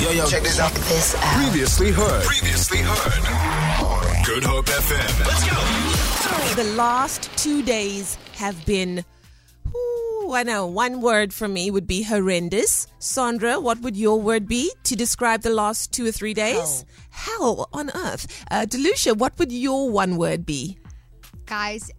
Yo, yo, check this out. This out. Previously heard. Previously heard. Good Hope FM. Let's go. The last two days have been. Ooh, I know. One word from me would be horrendous. Sandra, what would your word be to describe the last two or three days? Hell, on earth. Uh, Delucia, what would your one word be? guys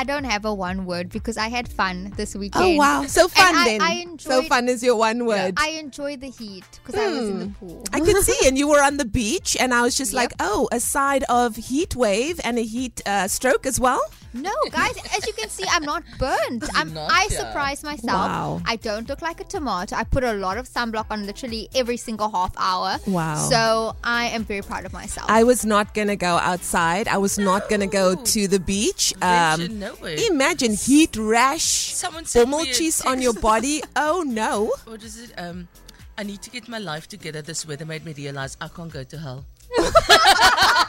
i don't have a one word because i had fun this weekend Oh wow, so fun I- then. I so enjoyed- fun is your one word. i enjoyed the heat because i was in the Hmm. pool I could see, and you were on the beach, and I was just like, oh, a side of heat wave and a heat uh, stroke as well. No guys as you can see i'm not burnt i'm not, i yeah. surprised myself Wow. i don't look like a tomato i put a lot of sunblock on literally every single half hour Wow. so i am very proud of myself I was not gonna go outside. I was not gonna go to the beach. Um, nowhere. imagine heat rash, Someone sent me a cheese on your body. Oh no! What is it? Um, I need to get my life together. This weather made me realize I can't go to hell.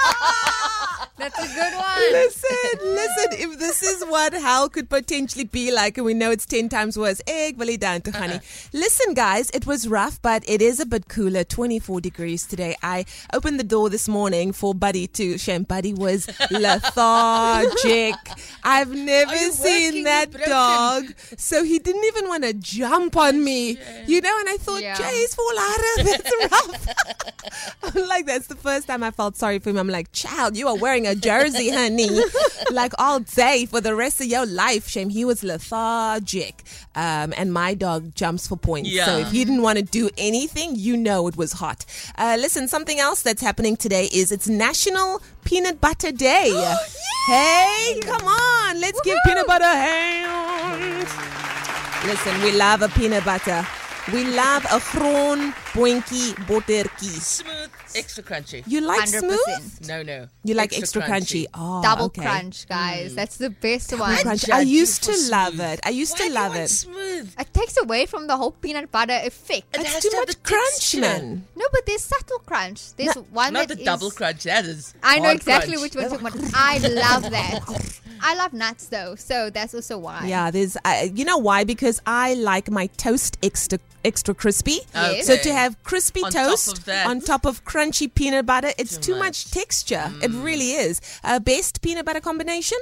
that's a good one Listen, listen. If this is what hell could potentially be like, and we know it's ten times worse, egg belly down to honey. Listen, guys, it was rough, but it is a bit cooler. Twenty-four degrees today. I opened the door this morning for Buddy to. Shame Buddy was lethargic. I've never seen that dog, so he didn't even want to jump on me. You know, and I thought, Yeah. Jay's fall out of That's rough. I'm like, that's the first time I felt sorry for him. I'm like, child, you are wearing a jersey, honey, like all day for the rest of your life. Shame he was lethargic. Um, and my dog jumps for points. So if he didn't want to do anything, you know it was hot. Uh, listen, something else that's happening today is it's National Peanut Butter Day. Hey, come on, let's give peanut butter hands. Listen, we love a peanut butter. We love a groen boinky bottertjie. Smooth, extra crunchy. You like 100%. smooth? No, no. You like extra, crunchy. Oh, double okay. crunch guys mm. that's the best one crunch. I used for to love smooth. it. I used Why to do you love want it. Smooth. it takes away from the whole peanut butter effect It It's has too to much the crunch, man. No, but there's subtle crunch. There's one that's Not that the is- double crunch. That is. I know exactly crunch. which one you're talking about. I love that. I love nuts though, so that's also why. Yeah, there's. Uh, you know why? Because I like my toast extra extra crispy. Yes. So to have crispy On toast of that. on top of crunchy peanut butter, it's too, Too much. much. texture. It really is. Uh, best peanut butter combination?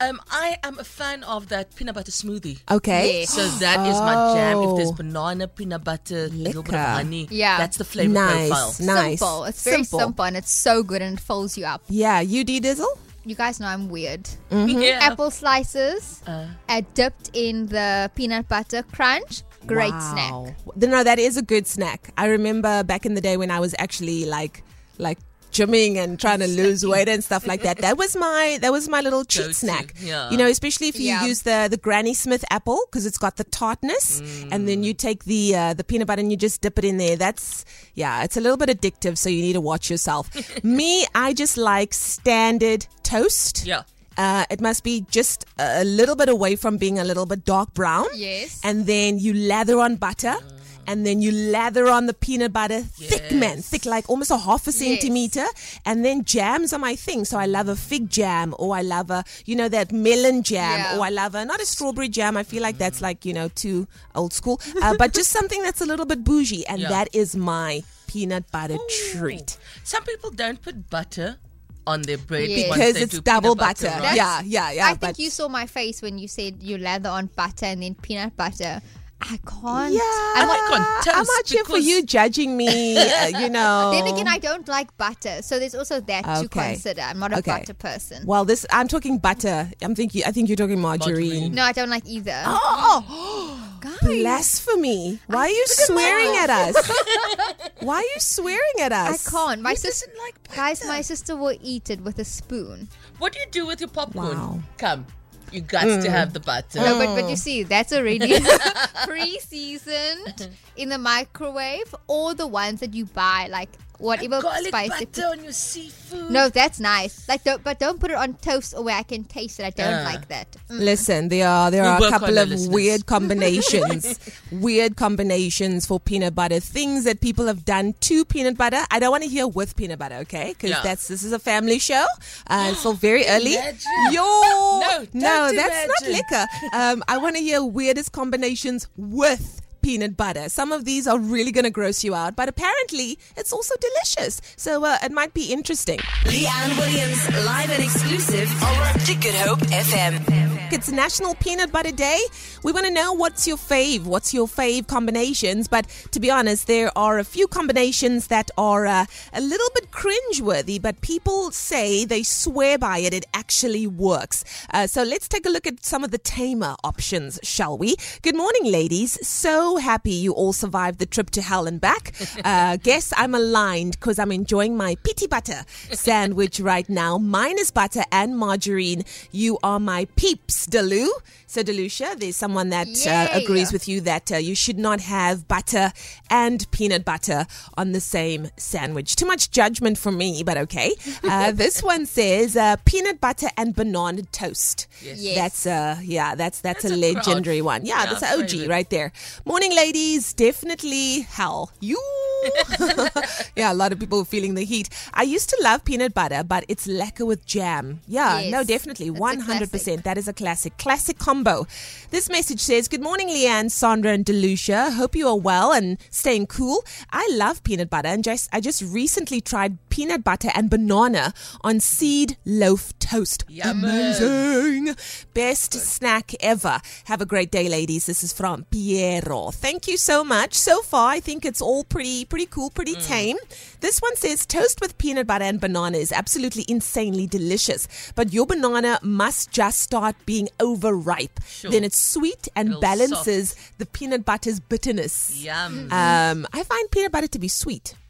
Um, I am a fan of that peanut butter smoothie. Okay. Yes. So that is my jam. If there's Oh. banana, peanut butter, a little bit of honey. Yeah. That's the flavor Nice. profile. Nice. Simple. It's very simple. and it's so good and it fills you up. Yeah, you D Dizzle? You guys know I'm weird. Yeah. Apple slices Uh, uh, dipped in the peanut butter crunch. Great snack. No, that is a good snack. I remember back in the day when I was actually like, like gymming and trying to lose weight and stuff like that. That was my that was my little cheat Go-to, snack. yeah. You know, especially if you Yeah. use the the Granny Smith apple because it's got the tartness, and then you take the uh, the peanut butter and you just dip it in there. That's yeah, it's a little bit addictive, so you need to watch yourself. Me, I just like standard toast. Yeah. Uh, it must be just a little bit away from being a little bit dark brown. Yes. And then you lather on butter. And then you lather on the peanut butter, thick man, thick like almost a half a centimeter. And then jams are my thing. So I love a fig jam, or I love a, you know, that melon jam, Yeah. or I love a not a strawberry jam. I feel like that's like you know too old school, uh, but just something that's a little bit bougie, and Yeah. that is my peanut butter treat Some people don't put butter on their bread Yes. because it's double peanut butter. right? Yeah, yeah, yeah. I think you saw my face when you said you lather on butter and then peanut butter. I can't. Yeah, I'm like I'm not here for you judging me. Uh, you know. Then again, I don't like butter, so there's also that to consider. I'm not a Okay. butter person. well, this I'm talking butter. I'm thinking. I think you're talking margarine. Margarine. No, I don't like either. Oh, Guys, blasphemy! Why are you swearing at us? Why are you swearing at us? I can't. My sister, doesn't like guys, my sister will eat it with a spoon. What do you do with your popcorn? Wow. Come, you got to have the butter. No, but Mm. but you see, that's already pre-seasoned in the microwave, or the ones that you buy, like whatever Garlic spice. they butter on your seafood. No, that's nice. Like, don't, but don't put it on toast or where I can taste it. I don't Yeah. like that. Mm. Listen, there are there We'll are a work on couple the of listeners. weird combinations, weird combinations for peanut butter. Things that people have done to peanut butter. I don't want to hear with peanut butter, okay? Because Yeah. that's this is a family show. Uh, it's still very early. Imagine. Yo, No, don't no, that's not imagine. liquor. Um, I want to hear weirdest combinations with peanut butter. Some of these are really going to gross you out, but apparently it's also delicious. So uh, it might be interesting. Leanne Williams, live and exclusive to Good Hope FM. It's National Peanut Butter Day. We want to know what's your fave, what's your fave combinations. But to be honest, there are a few combinations that are uh, a little bit cringeworthy, but people say they swear by it. It actually works. Uh, so let's take a look at some of the tamer options, shall we? Good morning, ladies. So happy you all survived the trip to hell and back. Uh, guess I'm aligned because I'm enjoying my pity butter sandwich right now. Minus butter and margarine. You are my peeps, Delu. So, Delucia, there's someone that uh, agrees with you that uh, you should not have butter and peanut butter on the same sandwich. Too much judgment for me, but okay. Uh, this one says uh, peanut butter and banana toast. Yes. That's uh, yeah, that's that's, That's a, a crowd- legendary one. Yeah, yeah, that's an OG favorite. right there. Morning, ladies. Definitely hell. You. yeah, a lot of people feeling the heat. I used to love peanut butter, but it's lacquer with jam. Yeah, Yes, no, definitely. that's 100%. That is a classic. Classic combo. This message says Good morning, Leanne, Sandra, and Delucia. Hope you are well and staying cool. I love peanut butter, and just I just recently tried peanut butter and banana on seed loaf toast. Yummy. Amazing. Best snack ever. Have a great day, ladies. This is from Piero. Thank you so much. So far, I think it's all pretty, pretty cool, pretty Mm. tame. This one says toast with peanut butter and banana is absolutely insanely delicious, but your banana must just start being overripe. Sure. Then it's sweet and balances the peanut butter's bitterness. Yum. Um, I find peanut butter to be sweet.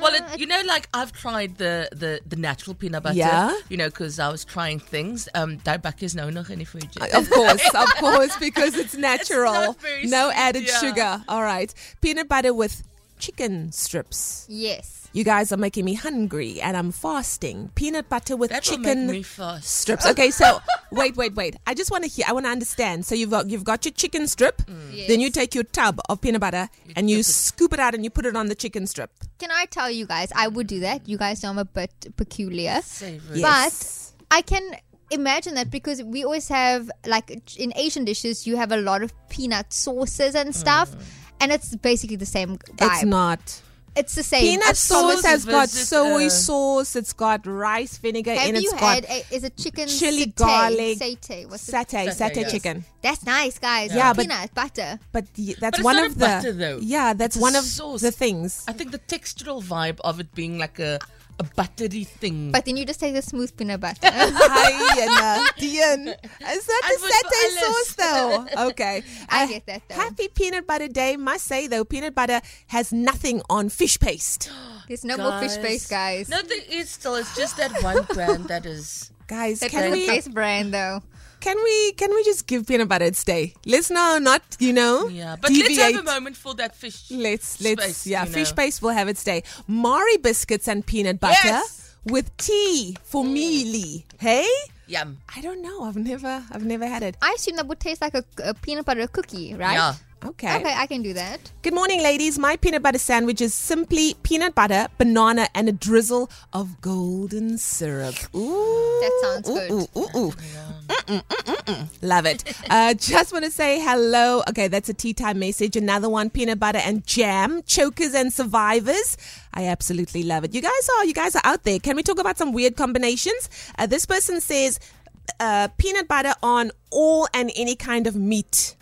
Well, it, you know, like I've tried the the, the natural peanut butter. Yeah? You know, because I was trying things. Um, Daarbak is nou nog in die fridge. Of course, of course, because it's natural. very no sweet, added yeah. sugar. All right. Peanut butter with chicken strips. Yes. You guys are making me hungry and I'm fasting. Peanut butter with That will chicken make me fast. strips. Okay, so wait, wait, wait. I just want to hear I want to understand. So you've got you've got your chicken strip, mm. then you take your tub of peanut butter and you it. scoop it out and you put it on the chicken strip. Can I tell you guys? I would do that. You guys know I'm a bit peculiar. Savory. Yes. But I can imagine that because we always have, like, in Asian dishes, you have a lot of peanut sauces and stuff. Mm. And it's basically the same vibe. It's not. It's the same. Peanut It's sauce sauce has got soy uh, sauce, it's got rice vinegar Have and you it's got had a, is it chicken chili satay, garlic satay? What's it? satay, Satay, satay yes. chicken. That's nice, guys. Yeah, but- peanut butter. But y- that's it's one not of a the butter, though. yeah, that's It's one of sauce. the things. I think the textural vibe of it being like a a buttery thing. But then you just take the smooth peanut butter. Hi, Dian. Is that the satay sauce though? Okay, I Uh, get that, though. Happy peanut butter day. Must say though, peanut butter has nothing on fish paste. There's no more fish paste, guys. No, there is still. It's just that one brand that is. Guys, That's can the we best brand, though. Can we can we just give peanut butter its day? Let's now not you know Yeah, but deviate. let's have a moment for that fish. Let's let's space, yeah, fish know. paste will have its day. Marie biscuits and peanut butter Yes. with tea for mm. me, Lee. Hey, Yum. I don't know. I've never I've never had it. I assume that would taste like a, a peanut butter cookie, right? Yeah. Okay. Okay, I can do that. Good morning, ladies. My peanut butter sandwich is simply peanut butter, banana, and a drizzle of golden syrup. Ooh, That sounds good. Ooh, ooh, ooh. Mm-mm, mm-mm, mm. Love it. Uh, just want to say hello. Okay, that's a tea time message. Another one: peanut butter and jam, chokers and survivors. I absolutely love it. You guys are you guys are out there. Can we talk about some weird combinations? Uh, this person says uh, peanut butter on all and any kind of meat.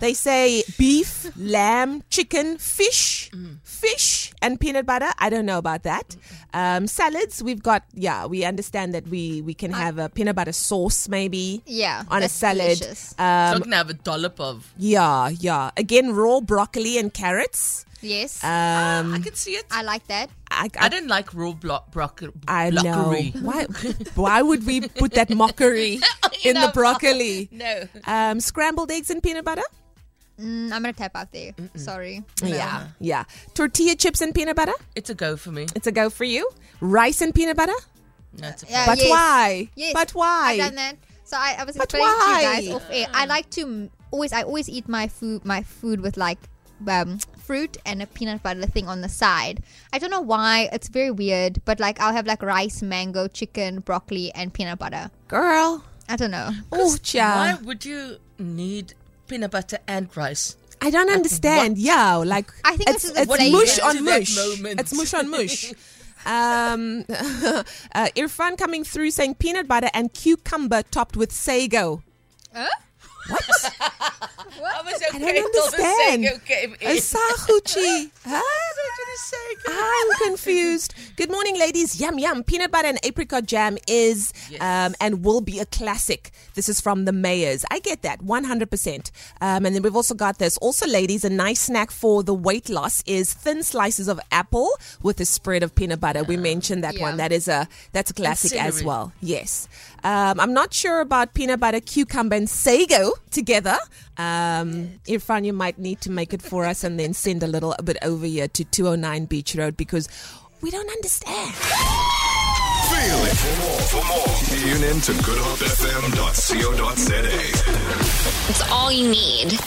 They say beef, lamb, chicken, fish, fish, and peanut butter. I don't know about that. Um, salads, we've got. Yeah, we understand that we we can have a peanut butter sauce maybe. Yeah, on a that's salad. delicious. so Um, I can have a dollop of. yeah, yeah. Again, raw broccoli and carrots. Yes, Um, I can see it. I like that. I, I don't like raw blo- broccoli. I know. blockery. Why? Why would we put that mockery in the broccoli? No. Um, scrambled eggs and peanut butter. Mm, I'm gonna tap out there. Sorry. Yeah, yeah. Tortilla chips and peanut butter. It's a go for me. It's a go for you. Rice and peanut butter. No, it's a Yeah, But yes. why? Yes, But why? I've done that. So I, I was But explaining to you guys why? off air. I like to always. I always eat my food. My food with like um, fruit and a peanut butter thing on the side. I don't know why. It's very weird. But like I'll have like rice, mango, chicken, broccoli, and peanut butter. Girl. I don't know. Oh, Why would you need peanut butter and rice? I don't understand. Yeah, like I think it's, this is it's mush on that mush. It's mush on mush. Um, uh, Irfan coming through saying peanut butter and cucumber topped with sago. What? I was I okay don't understand. Sego came A in. saguchi. Huh? I'm confused. Good morning, ladies. Yum yum. Peanut butter and apricot jam is um, and will be a classic. This is from the Mayors. I get that 100%. Um, and then we've also got this. Also, ladies, a nice snack for the weight loss is thin slices of apple with a spread of peanut butter. We mentioned that Yeah. one. That is a that's a classic as well. Yes. Um, I'm not sure about peanut butter, cucumber, and sago together. Um, Irfan, you might need to make it for us and then send a little bit over here to 209 Beach Road because we don't understand. Feel it. For more, for more, tune in to goodhopefm.co.za. It's all you need.